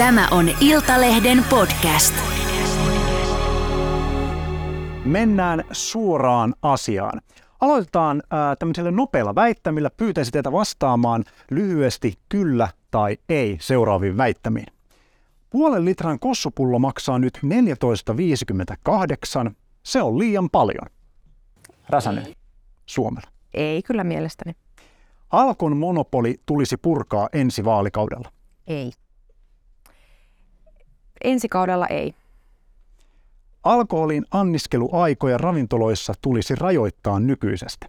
Tämä on Iltalehden podcast. Mennään suoraan asiaan. Aloitetaan äh, tämmöisellä nopealla väittämillä. Pyytäisin teitä vastaamaan lyhyesti kyllä tai ei seuraaviin väittämiin. Puolen litran kossupullo maksaa nyt 14,58. Se on liian paljon. Räsänen, Suomella. Ei kyllä mielestäni. Alkon monopoli tulisi purkaa ensi vaalikaudella. Ei. Ensi kaudella ei. Alkoholin anniskeluaikoja ravintoloissa tulisi rajoittaa nykyisestä.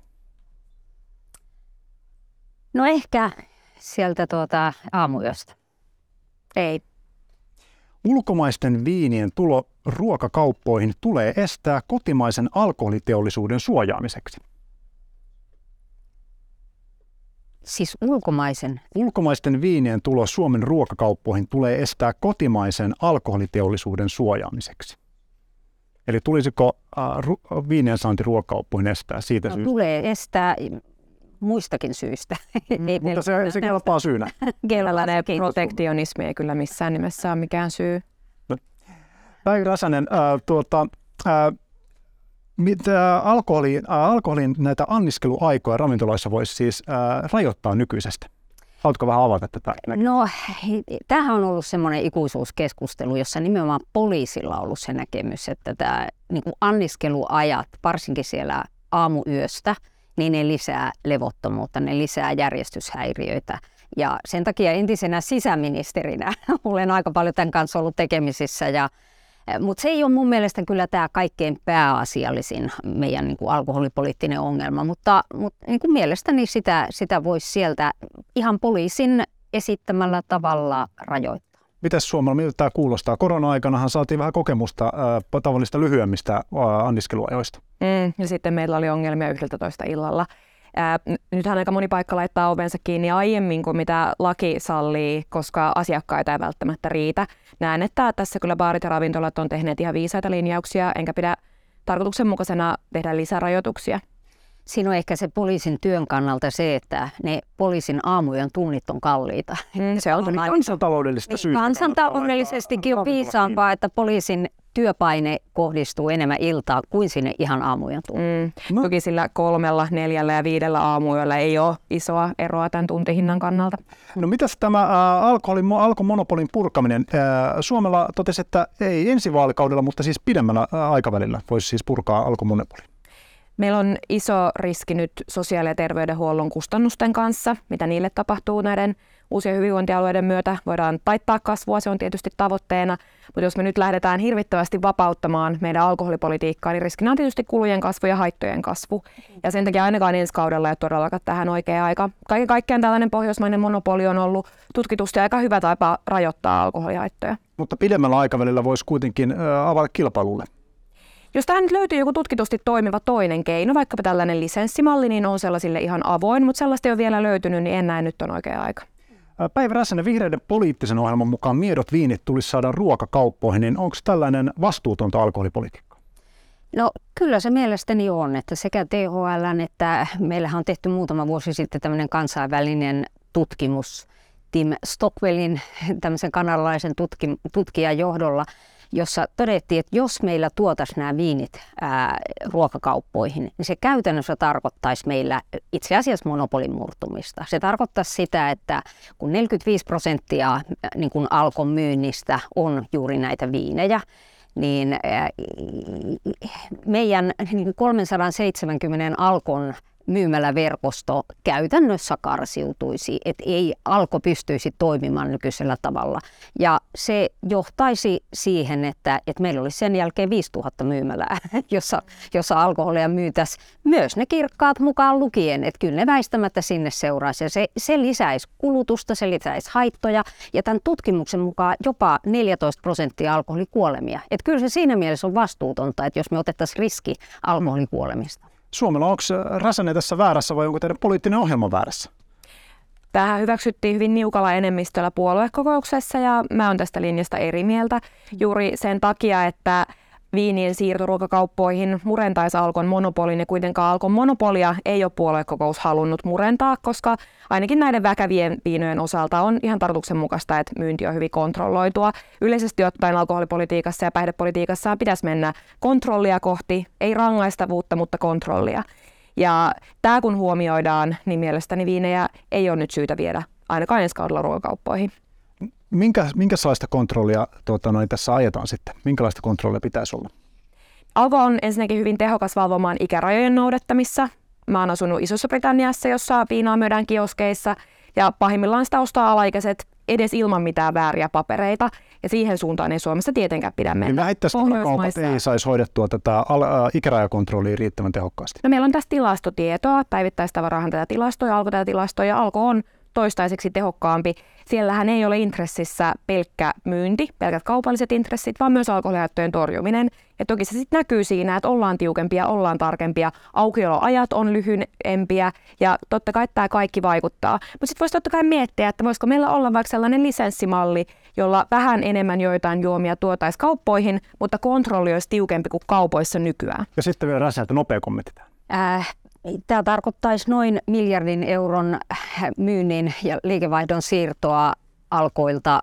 No ehkä sieltä tuota aamuyöstä. Ei. Ulkomaisten viinien tulo ruokakauppoihin tulee estää kotimaisen alkoholiteollisuuden suojaamiseksi. Siis ulkomaisen. Ulkomaisten viinien tulo Suomen ruokakauppoihin tulee estää kotimaisen alkoholiteollisuuden suojaamiseksi. Eli tulisiko äh, ru- viinien saanti ruokakauppoihin estää siitä No, syystä? tulee estää muistakin syistä. Mm, mutta se, se kelpaa syynä. Tällainen protektionismi ei kyllä missään nimessä ole mikään syy. Päivi Räsänen, äh, tuota, äh, mitä alkoholi, äh, alkoholin näitä anniskeluaikoja ravintoloissa voisi siis äh, rajoittaa nykyisestä? Haluatko vähän avata tätä? No, tämähän on ollut semmoinen ikuisuuskeskustelu, jossa nimenomaan poliisilla on ollut se näkemys, että tämä niin kuin anniskeluajat, varsinkin siellä aamuyöstä, niin ne lisää levottomuutta, ne lisää järjestyshäiriöitä. Ja sen takia entisenä sisäministerinä olen aika paljon tämän kanssa ollut tekemisissä. Ja, mutta se ei ole mun mielestä kyllä tämä kaikkein pääasiallisin meidän niin kuin alkoholipoliittinen ongelma, mutta, mutta niin kuin mielestäni sitä, sitä voisi sieltä ihan poliisin esittämällä tavalla rajoittaa. Mitäs Suomella, miltä tämä kuulostaa? Korona-aikanahan saatiin vähän kokemusta äh, tavallista lyhyemmistä äh, anniskeluajoista. Mm, ja sitten meillä oli ongelmia 11 illalla. Ää, nythän aika moni paikka laittaa ovensa kiinni aiemmin kuin mitä laki sallii, koska asiakkaita ei välttämättä riitä. Näen, että tässä kyllä baarit ja ravintolat on tehneet ihan viisaita linjauksia, enkä pidä tarkoituksenmukaisena tehdä lisärajoituksia. Siinä on ehkä se poliisin työn kannalta se, että ne poliisin aamujen tunnit on kalliita. Mm, se on aivan- Kansantaloudellista syystä. Kansantaloudellisestikin on viisaampaa, että poliisin työpaine kohdistuu enemmän iltaan kuin sinne ihan aamujen tuntiin. Mm. No. Toki sillä kolmella, neljällä ja viidellä aamuyöllä ei ole isoa eroa tämän tuntihinnan kannalta. No mitäs tämä äh, alkoholin, alkomonopolin purkaminen? Äh, Suomella totesi, että ei ensi vaalikaudella, mutta siis pidemmällä äh, aikavälillä voisi siis purkaa alkomonopoli. Meillä on iso riski nyt sosiaali- ja terveydenhuollon kustannusten kanssa, mitä niille tapahtuu näiden uusien hyvinvointialueiden myötä. Voidaan taittaa kasvua, se on tietysti tavoitteena, mutta jos me nyt lähdetään hirvittävästi vapauttamaan meidän alkoholipolitiikkaa, niin riskinä on tietysti kulujen kasvu ja haittojen kasvu. Ja sen takia ainakaan ensi kaudella ei todellakaan tähän oikea aika. Kaiken kaikkiaan tällainen pohjoismainen monopoli on ollut tutkitusti aika hyvä tapa rajoittaa alkoholihaittoja. Mutta pidemmällä aikavälillä voisi kuitenkin avata kilpailulle. Jos tähän nyt löytyy joku tutkitusti toimiva toinen keino, vaikkapa tällainen lisenssimalli, niin on sellaisille ihan avoin, mutta sellaista ei ole vielä löytynyt, niin en näe nyt on oikea aika. Päivi Räsänen, vihreiden poliittisen ohjelman mukaan miedot viinit tulisi saada ruokakauppoihin, niin onko tällainen vastuutonta alkoholipolitiikkaa? No kyllä se mielestäni on, että sekä THL että meillähän on tehty muutama vuosi sitten tämmöinen kansainvälinen tutkimus Tim Stockwellin, tämmöisen kanadalaisen tutki, tutkijan johdolla, jossa todettiin, että jos meillä tuotaisiin nämä viinit ää, ruokakauppoihin, niin se käytännössä tarkoittaisi meillä itse asiassa monopolin murtumista. Se tarkoittaisi sitä, että kun 45 prosenttia niin kuin Alkon myynnistä on juuri näitä viinejä, niin meidän niin 370 Alkon myymäläverkosto käytännössä karsiutuisi, että ei Alko pystyisi toimimaan nykyisellä tavalla. Ja se johtaisi siihen, että, että meillä olisi sen jälkeen 5000 myymälää, jossa, jossa alkoholia myytäisiin myös ne kirkkaat mukaan lukien, että kyllä ne väistämättä sinne seuraisi. Ja se, se lisäisi kulutusta, se lisäisi haittoja ja tämän tutkimuksen mukaan jopa 14 prosenttia alkoholikuolemia. Että kyllä se siinä mielessä on vastuutonta, että jos me otettaisiin riski alkoholikuolemista. Suomella onko Räsänen tässä väärässä vai onko teidän poliittinen ohjelma väärässä? Tähän hyväksyttiin hyvin niukalla enemmistöllä puoluekokouksessa ja mä oon tästä linjasta eri mieltä juuri sen takia, että viinien siirto ruokakauppoihin murentaisi Alkon monopolin ja kuitenkaan Alkon monopolia ei ole puoluekokous halunnut murentaa, koska ainakin näiden väkävien viinojen osalta on ihan tarkoituksenmukaista, että myynti on hyvin kontrolloitua. Yleisesti ottaen alkoholipolitiikassa ja päihdepolitiikassa pitäisi mennä kontrollia kohti, ei rangaistavuutta, mutta kontrollia. Ja tämä kun huomioidaan, niin mielestäni viinejä ei ole nyt syytä viedä ainakaan ensi kaudella ruokakauppoihin. Minkä, minkälaista kontrollia tuota, noin, tässä ajetaan sitten? Minkälaista kontrollia pitäisi olla? Alko on ensinnäkin hyvin tehokas valvomaan ikärajojen noudattamissa. Mä oon asunut Isossa Britanniassa, jossa viinaa myydään kioskeissa, ja pahimmillaan sitä ostaa alaikäiset edes ilman mitään vääriä papereita, ja siihen suuntaan ei Suomessa tietenkään pidä mennä. Niin vähittäiskaupat ei saisi hoidettua tätä al- ikärajakontrollia riittävän tehokkaasti. No meillä on tässä tilastotietoa, päivittäistavarahan tätä tilastoa ja alko tätä tilastoa, ja alko on toistaiseksi tehokkaampi. Siellähän ei ole intressissä pelkkä myynti, pelkät kaupalliset intressit, vaan myös alkoholihaittojen torjuminen. Ja toki se sitten näkyy siinä, että ollaan tiukempia, ollaan tarkempia, aukioloajat on lyhyempiä ja totta kai tämä kaikki vaikuttaa. Mutta sitten voisi totta kai miettiä, että voisiko meillä olla vaikka sellainen lisenssimalli, jolla vähän enemmän joitain juomia tuotaisiin kauppoihin, mutta kontrolli olisi tiukempi kuin kaupoissa nykyään. Ja sitten vielä Räsältä nopea kommentti tähän. Äh, Tämä tarkoittaisi noin miljardin euron myynnin ja liikevaihdon siirtoa alkoilta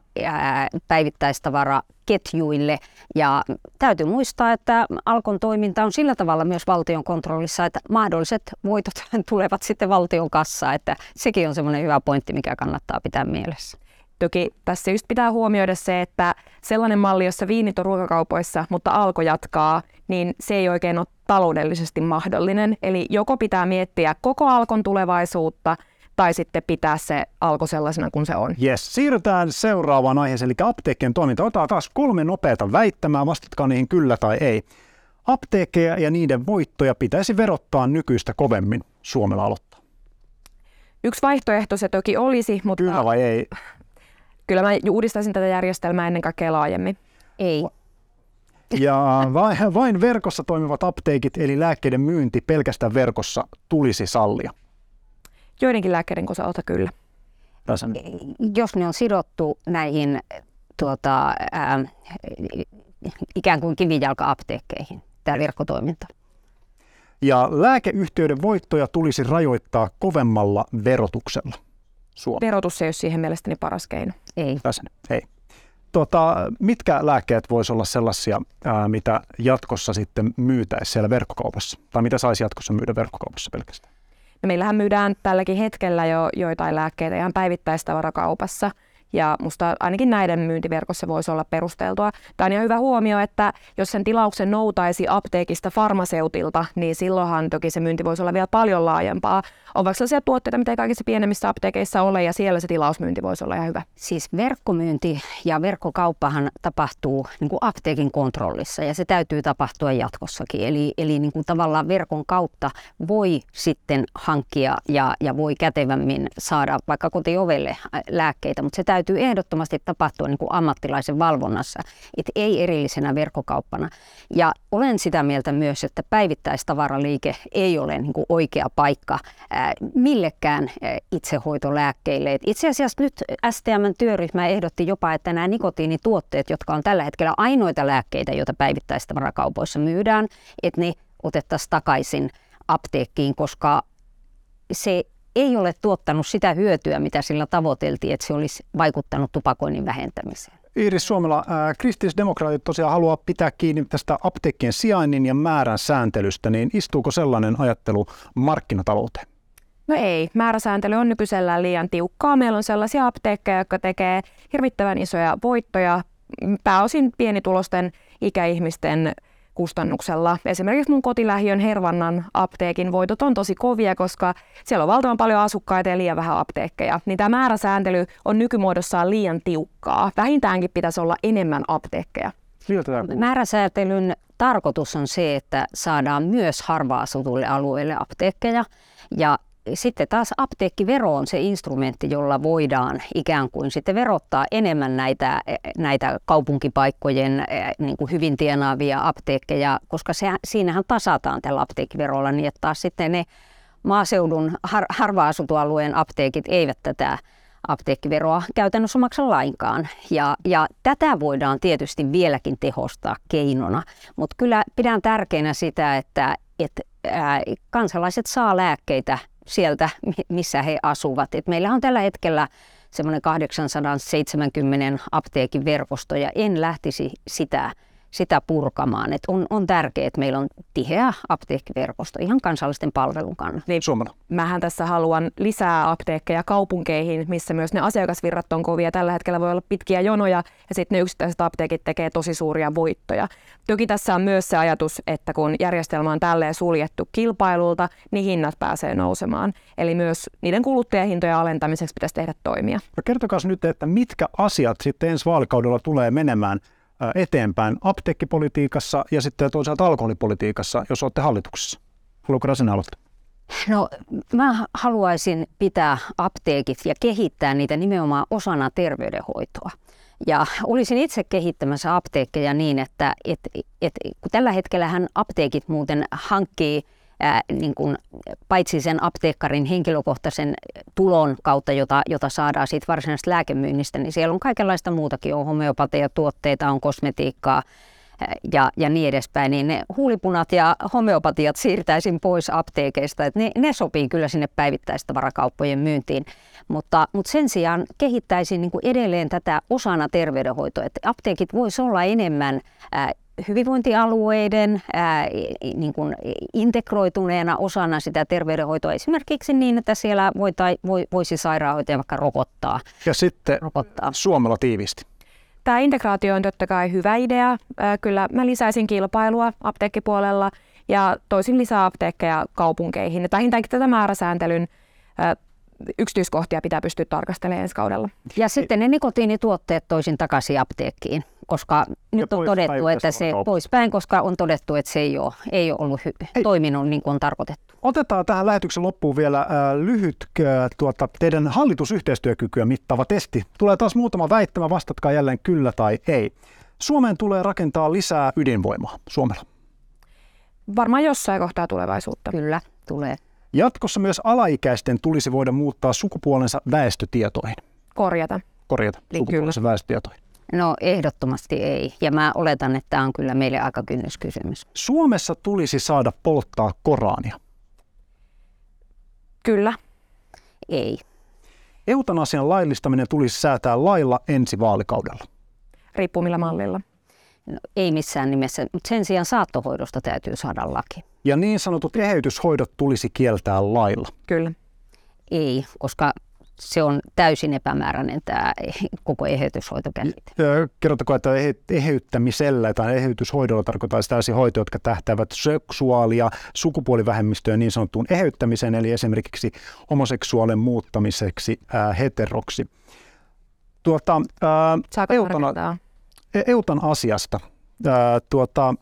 päivittäistavaraketjuille. Ja täytyy muistaa, että Alkon toiminta on sillä tavalla myös valtion kontrollissa, että mahdolliset voitot tulevat sitten valtion kassaan. Että sekin on semmoinen hyvä pointti, mikä kannattaa pitää mielessä. Toki tässä just pitää huomioida se, että sellainen malli, jossa viinit on ruokakaupoissa, mutta alko jatkaa, niin se ei oikein ole taloudellisesti mahdollinen. Eli joko pitää miettiä koko alkon tulevaisuutta, tai sitten pitää se alko sellaisena kuin se on. Yes. Siirrytään seuraavaan aiheeseen, eli apteekkien toiminta. Otetaan taas kolme nopeata väittämää, vastatkaa niihin kyllä tai ei. Apteekkeja ja niiden voittoja pitäisi verottaa nykyistä kovemmin. Suomella aloittaa. Yksi vaihtoehto se toki olisi, mutta... Kyllä vai ei? Kyllä mä uudistaisin tätä järjestelmää ennen kaikkea laajemmin. Ei. Ja vain, verkossa toimivat apteekit, eli lääkkeiden myynti pelkästään verkossa tulisi sallia. Joidenkin lääkkeiden osalta kyllä. Tasan. Jos ne on sidottu näihin tuota, ää, ikään kuin kivijalka-apteekkeihin, tämä verkkotoiminta. Ja lääkeyhtiöiden voittoja tulisi rajoittaa kovemmalla verotuksella. Suomi. Verotus ei ole siihen mielestäni paras keino. Ei. Tasan. Ei. Tota, mitkä lääkkeet voisi olla sellaisia, ää, mitä jatkossa sitten myytäisi siellä verkkokaupassa? Tai mitä saisi jatkossa myydä verkkokaupassa pelkästään? No meillähän myydään tälläkin hetkellä jo joitain lääkkeitä ihan päivittäistavarakaupassa – ja musta ainakin näiden myyntiverkossa voisi olla perusteltua. Tämä on ihan hyvä huomio, että jos sen tilauksen noutaisi apteekista farmaseutilta, niin silloinhan toki se myynti voisi olla vielä paljon laajempaa. On vaikka sellaisia tuotteita, mitä ei kaikissa pienemmissä apteekeissa ole, ja siellä se tilausmyynti voisi olla ihan hyvä. Siis verkkomyynti ja verkkokauppahan tapahtuu niin kuin apteekin kontrollissa, ja se täytyy tapahtua jatkossakin. Eli, eli niin kuin tavallaan verkon kautta voi sitten hankkia ja, ja voi kätevämmin saada vaikka kotiovelle lääkkeitä, mutta se täytyy täytyy ehdottomasti tapahtua niin kuin ammattilaisen valvonnassa, että ei erillisenä verkkokauppana. Ja olen sitä mieltä myös, että päivittäistavaraliike ei ole niin kuin oikea paikka ää, millekään ää, itsehoitolääkkeille. Et itse asiassa nyt STM-työryhmä ehdotti jopa, että nämä nikotiinituotteet, jotka on tällä hetkellä ainoita lääkkeitä, joita päivittäistavarakaupoissa myydään, että ne otettaisiin takaisin apteekkiin, koska se ei ole tuottanut sitä hyötyä, mitä sillä tavoiteltiin, että se olisi vaikuttanut tupakoinnin vähentämiseen. Iiris Suomela, kristillisdemokraatit tosiaan haluaa pitää kiinni tästä apteekkien sijainnin ja määrän sääntelystä, niin istuuko sellainen ajattelu markkinatalouteen? No ei, määräsääntely on nykyisellään liian tiukkaa. Meillä on sellaisia apteekkeja, jotka tekee hirvittävän isoja voittoja, pääosin pienitulosten ikäihmisten kustannuksella. Esimerkiksi mun kotilähiön Hervannan apteekin voitot on tosi kovia, koska siellä on valtavan paljon asukkaita ja liian vähän apteekkeja. Niin tämä määräsääntely on nykymuodossaan liian tiukkaa. Vähintäänkin pitäisi olla enemmän apteekkeja. Määräsäätelyn tarkoitus on se, että saadaan myös harva-asutuille alueille apteekkeja. Ja sitten taas apteekkivero on se instrumentti, jolla voidaan ikään kuin sitten verottaa enemmän näitä, näitä kaupunkipaikkojen niin kuin hyvin tienaavia apteekkeja, koska se, siinähän tasataan tällä apteekkiverolla niin, että taas sitten ne maaseudun har, harva-asutualueen apteekit eivät tätä apteekkiveroa käytännössä maksa lainkaan. Ja, ja tätä voidaan tietysti vieläkin tehostaa keinona, mutta kyllä pidän tärkeänä sitä, että, että kansalaiset saa lääkkeitä sieltä, missä he asuvat. Et meillä on tällä hetkellä semmoinen 870 apteekin verkosto ja en lähtisi sitä sitä purkamaan. Et on, on tärkeää, että meillä on tiheä apteekkiverkosto ihan kansallisten palvelun kannalta. Niin, Suomena. Mähän tässä haluan lisää apteekkeja kaupunkeihin, missä myös ne asiakasvirrat on kovia. Tällä hetkellä voi olla pitkiä jonoja ja sitten ne yksittäiset apteekit tekee tosi suuria voittoja. Toki tässä on myös se ajatus, että kun järjestelmä on tälleen suljettu kilpailulta, niin hinnat pääsee nousemaan. Eli myös niiden kuluttajahintojen alentamiseksi pitäisi tehdä toimia. No kertokaa nyt, että mitkä asiat sitten ensi vaalikaudella tulee menemään eteenpäin apteekkipolitiikassa ja sitten toisaalta alkoholipolitiikassa, jos olette hallituksessa? Haluatko Rasen aloittaa? No mä haluaisin pitää apteekit ja kehittää niitä nimenomaan osana terveydenhoitoa. Ja olisin itse kehittämässä apteekkeja niin, että et, et, kun tällä hetkellä apteekit muuten hankkii – ää, niin kuin, paitsi sen apteekkarin henkilökohtaisen tulon kautta, jota, jota saadaan siitä varsinaisesta lääkemyynnistä, niin siellä on kaikenlaista muutakin. On homeopatia-tuotteita, on kosmetiikkaa ja, ja niin edespäin, niin ne huulipunat ja homeopatiat siirtäisin pois apteekeista. Että ne, ne sopii kyllä sinne päivittäistavarakauppojen myyntiin. Mutta, mutta sen sijaan kehittäisin niin kuin edelleen tätä osana terveydenhoitoa. Apteekit voisi olla enemmän ää, hyvinvointialueiden ää, niin kuin integroituneena osana sitä terveydenhoitoa esimerkiksi niin, että siellä voita, voi, voisi sairaanhoitaja vaikka rokottaa. Ja sitten rokottaa. Suomella tiivisti. Tämä integraatio on totta kai hyvä idea. Kyllä mä lisäisin kilpailua apteekkipuolella ja toisin lisää apteekkeja kaupunkeihin. Ja vähintäänkin tätä määräsääntelyn yksityiskohtia pitää pystyä tarkastelemaan ensi kaudella. Ja sitten ne nikotiinituotteet toisin takaisin apteekkiin koska nyt on todettu, että se poispäin, koska on todettu, että se ei ole, ei ole ollut hy- ei. toiminut niin kuin on tarkoitettu. Otetaan tähän lähetyksen loppuun vielä äh, lyhyt äh, tuota, teidän hallitusyhteistyökykyä mittaava testi. Tulee taas muutama väittämä, vastatkaa jälleen kyllä tai ei. Suomeen tulee rakentaa lisää ydinvoimaa Suomella. Varmaan jossain kohtaa tulevaisuutta. Kyllä, tulee. Jatkossa myös alaikäisten tulisi voida muuttaa sukupuolensa väestötietoihin. Korjata. Korjata niin, sukupuolensa kyllä. väestötietoihin. No ehdottomasti ei. Ja mä oletan, että tämä on kyllä meille aika kynnyskysymys. Suomessa tulisi saada polttaa Korania. Kyllä. Ei. Eutanasian laillistaminen tulisi säätää lailla ensi vaalikaudella. Riippuu millä mallilla. No, ei missään nimessä, mutta sen sijaan saattohoidosta täytyy saada laki. Ja niin sanotut eheytyshoidot tulisi kieltää lailla. Kyllä. Ei, koska se on täysin epämääräinen tämä koko eheytyshoitokäsite. Kerrottako, että eheyttämisellä tai eheytyshoidolla tarkoittaa tällaisia hoitoja, jotka tähtäävät seksuaalia, sukupuolivähemmistöön niin sanottuun eheyttämiseen, eli esimerkiksi homoseksuaalien muuttamiseksi ää, heteroksi. Tuota, ää, eutana, e, eutan asiasta. Ää, tuota,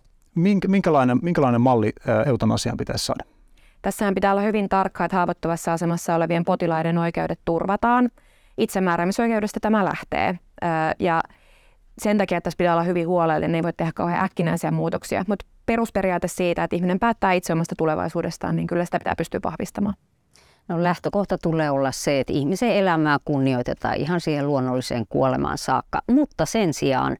minkälainen, minkälainen malli ää, eutanasiaan pitäisi saada? Tässähän pitää olla hyvin tarkka, että haavoittuvassa asemassa olevien potilaiden oikeudet turvataan. Itsemääräämisoikeudesta tämä lähtee. Ja sen takia, että tässä pitää olla hyvin huolellinen, ei voi tehdä kauhean äkkinäisiä muutoksia. Mutta perusperiaate siitä, että ihminen päättää itse omasta tulevaisuudestaan, niin kyllä sitä pitää pystyä vahvistamaan. No lähtökohta tulee olla se, että ihmisen elämää kunnioitetaan ihan siihen luonnolliseen kuolemaan saakka, mutta sen sijaan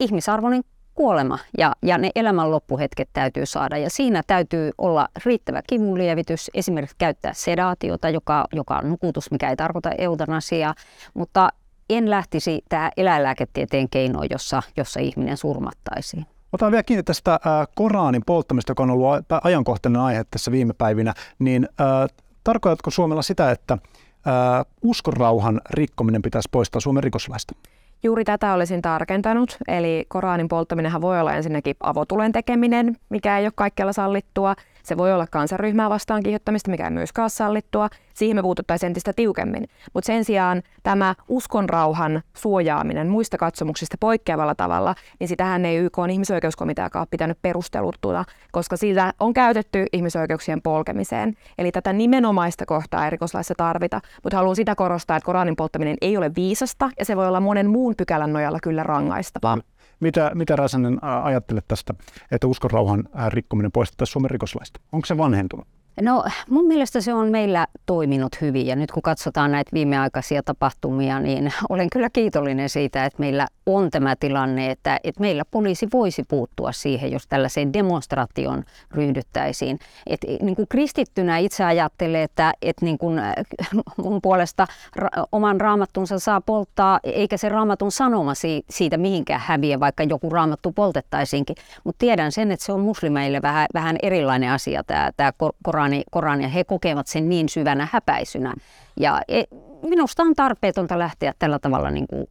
ihmisarvoinen kuolema ja, ja ne elämän loppuhetket täytyy saada. Ja siinä täytyy olla riittävä kivunlievitys, esimerkiksi käyttää sedaatiota, joka, joka on nukutus, mikä ei tarkoita eutanasiaa, mutta en lähtisi tämä eläinlääketieteen keino, jossa, jossa ihminen surmattaisiin. Otan vielä kiinni tästä äh, Koranin polttamista, joka on ollut ajankohtainen aihe tässä viime päivinä. Niin äh, tarkoitatko Suomella sitä, että äh, uskonrauhan rikkominen pitäisi poistaa Suomen rikoslaista? Juuri tätä olisin tarkentanut, eli Koranin polttaminenhan voi olla ensinnäkin avotulen tekeminen, mikä ei ole kaikkialla sallittua. Se voi olla kansanryhmää vastaan kiihottamista, mikä ei myöskään ole sallittua. Siihen me puututtaisiin entistä tiukemmin. Mutta sen sijaan tämä uskonrauhan suojaaminen muista katsomuksista poikkeavalla tavalla, niin sitähän ei YK on ihmisoikeuskomiteakaan pitänyt perusteluttuna, koska siitä on käytetty ihmisoikeuksien polkemiseen. Eli tätä nimenomaista kohtaa ei rikoslaissa tarvita, mutta haluan sitä korostaa, että Koranin polttaminen ei ole viisasta ja se voi olla monen muun pykälän nojalla kyllä rangaistavaa. Mitä, mitä Räsänen ajattelet tästä, että uskonrauhan rikkominen poistettaisiin Suomen rikoslaista? Onko se vanhentunut? No mun mielestä se on meillä toiminut hyvin ja nyt kun katsotaan näitä viimeaikaisia tapahtumia, niin olen kyllä kiitollinen siitä, että meillä on tämä tilanne, että, että meillä poliisi voisi puuttua siihen, jos tällaiseen demonstraation ryhdyttäisiin. Et, niin kuin kristittynä itse ajattelee, että, että niin kuin mun puolesta ra, oman raamattunsa saa polttaa, eikä se raamatun sanoma siitä mihinkään häviä, vaikka joku raamattu poltettaisiinkin. Mutta tiedän sen, että se on muslimeille vähän, vähän erilainen asia tämä, tämä Korani, Korani, ja he kokevat sen niin syvänä häpäisynä. Ja e, minusta on tarpeetonta lähteä tällä tavalla niin kuin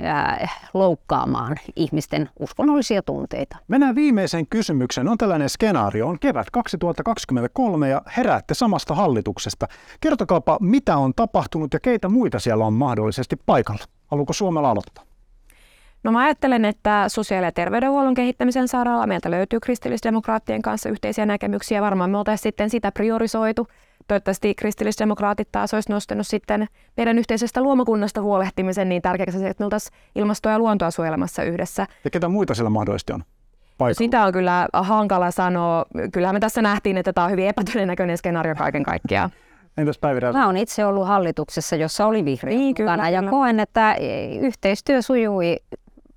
ää, loukkaamaan ihmisten uskonnollisia tunteita. Mennään viimeiseen kysymykseen. On tällainen skenaario. On kevät 2023 ja heräätte samasta hallituksesta. Kertokaapa, mitä on tapahtunut ja keitä muita siellä on mahdollisesti paikalla. Haluatko Suomella aloittaa? No mä ajattelen, että sosiaali- ja terveydenhuollon kehittämisen saralla meiltä löytyy kristillisdemokraattien kanssa yhteisiä näkemyksiä. Varmaan me oltaisiin sitten sitä priorisoitu. Toivottavasti kristillisdemokraatit taas olisi nostanut sitten meidän yhteisestä luomakunnasta huolehtimisen niin tärkeäksi, että me oltaisiin ilmastoa ja luontoa suojelemassa yhdessä. Ja ketä muita siellä mahdollisesti on? Paikalla. Sitä on kyllä hankala sanoa. Kyllähän me tässä nähtiin, että tämä on hyvin epätodennäköinen skenaario kaiken kaikkiaan. Entäs Päivi Mä oon itse ollut hallituksessa, jossa oli vihreä niin, kyllä, kyllä. ja koen, että yhteistyö sujui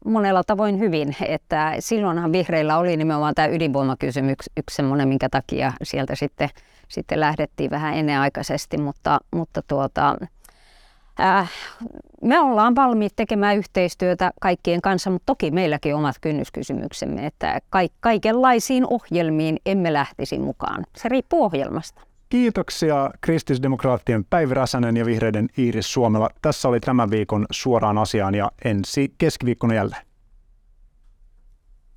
monella tavoin hyvin, että silloinhan vihreillä oli nimenomaan tämä ydinvoimakysymys yksi semmoinen, minkä takia sieltä sitten, sitten lähdettiin vähän ennenaikaisesti, mutta, mutta tuota, äh, me ollaan valmiit tekemään yhteistyötä kaikkien kanssa, mutta toki meilläkin omat kynnyskysymyksemme, että kaikenlaisiin ohjelmiin emme lähtisi mukaan. Se riippuu ohjelmasta. Kiitoksia kristillisdemokraattien Päivi Räsänen ja vihreiden Iiris Suomela. Tässä oli tämän viikon suoraan asiaan ja ensi keskiviikkona jälleen.